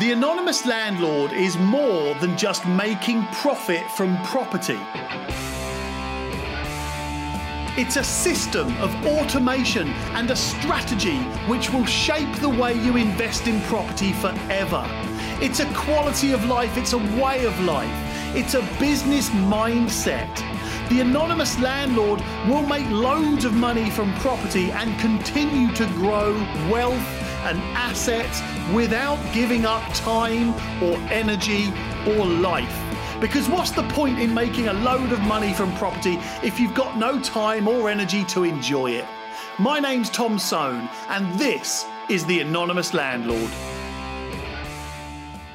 The anonymous landlord is more than just making profit from property. It's a system of automation and a strategy which will shape the way you invest in property forever. It's a quality of life, it's a way of life, it's a business mindset. The anonymous landlord will make loads of money from property and continue to grow wealth and assets without giving up time or energy or life. Because what's the point in making a load of money from property if you've got no time or energy to enjoy it? My name's Tom Soane, and this is The Anonymous Landlord.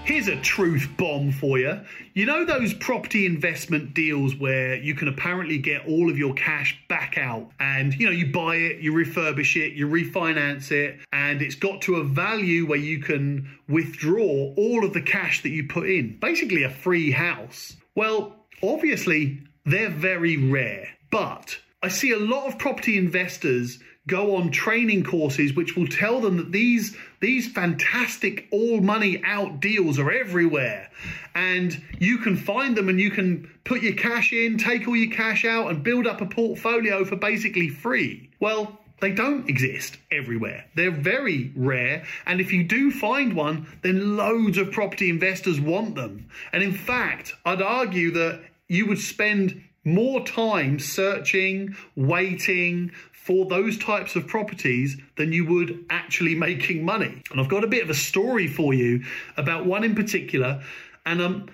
Here's a truth bomb for you. You know those property investment deals where you can apparently get all of your cash back out and you know you buy it, you refurbish it, you refinance it and it's got to a value where you can withdraw all of the cash that you put in. Basically a free house. Well, obviously they're very rare, but I see a lot of property investors go on training courses which will tell them that these these fantastic all money out deals are everywhere and you can find them and you can put your cash in take all your cash out and build up a portfolio for basically free well they don't exist everywhere. They're very rare. And if you do find one, then loads of property investors want them. And in fact, I'd argue that you would spend more time searching, waiting, for those types of properties than you would actually making money. And I've got a bit of a story for you about one in particular, and um,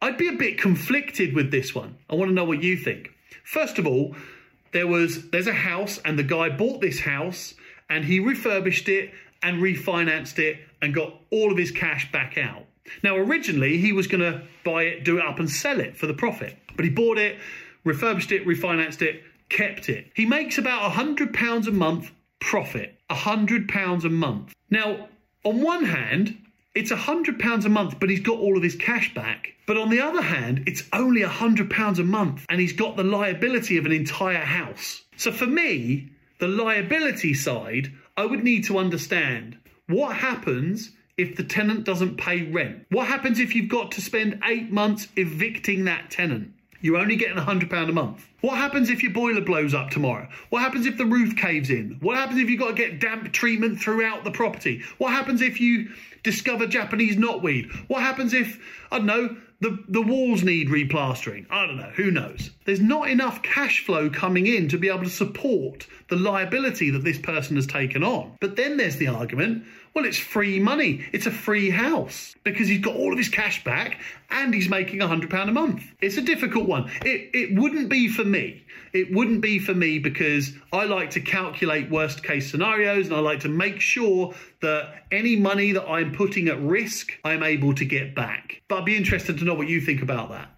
I'd be a bit conflicted with this one. I want to know what you think. First of all, there was there's a house, and the guy bought this house, and he refurbished it and refinanced it and got all of his cash back out. Now, originally, he was going to buy it, do it up, and sell it for the profit, but he bought it, refurbished it, refinanced it, kept it. He makes about £100 a month profit. £100 a month. Now, on one hand, it's £100 a month, but he's got all of his cash back. But on the other hand, it's only £100 a month, and he's got the liability of an entire house. So for me, the liability side, I would need to understand what happens if the tenant doesn't pay rent? What happens if you've got to spend eight months evicting that tenant? You're only getting £100 a month. What happens if your boiler blows up tomorrow? What happens if the roof caves in? What happens if you've got to get damp treatment throughout the property? What happens if you discover Japanese knotweed? What happens if, I don't know, the, the walls need replastering? I don't know, who knows? There's not enough cash flow coming in to be able to support the liability that this person has taken on. But then there's the argument well, it's free money. It's a free house because he's got all of his cash back and he's making £100 a month. It's a difficult one. It, it wouldn't be for me. It wouldn't be for me because I like to calculate worst case scenarios and I like to make sure that any money that I'm putting at risk, I'm able to get back. But I'd be interested to know what you think about that.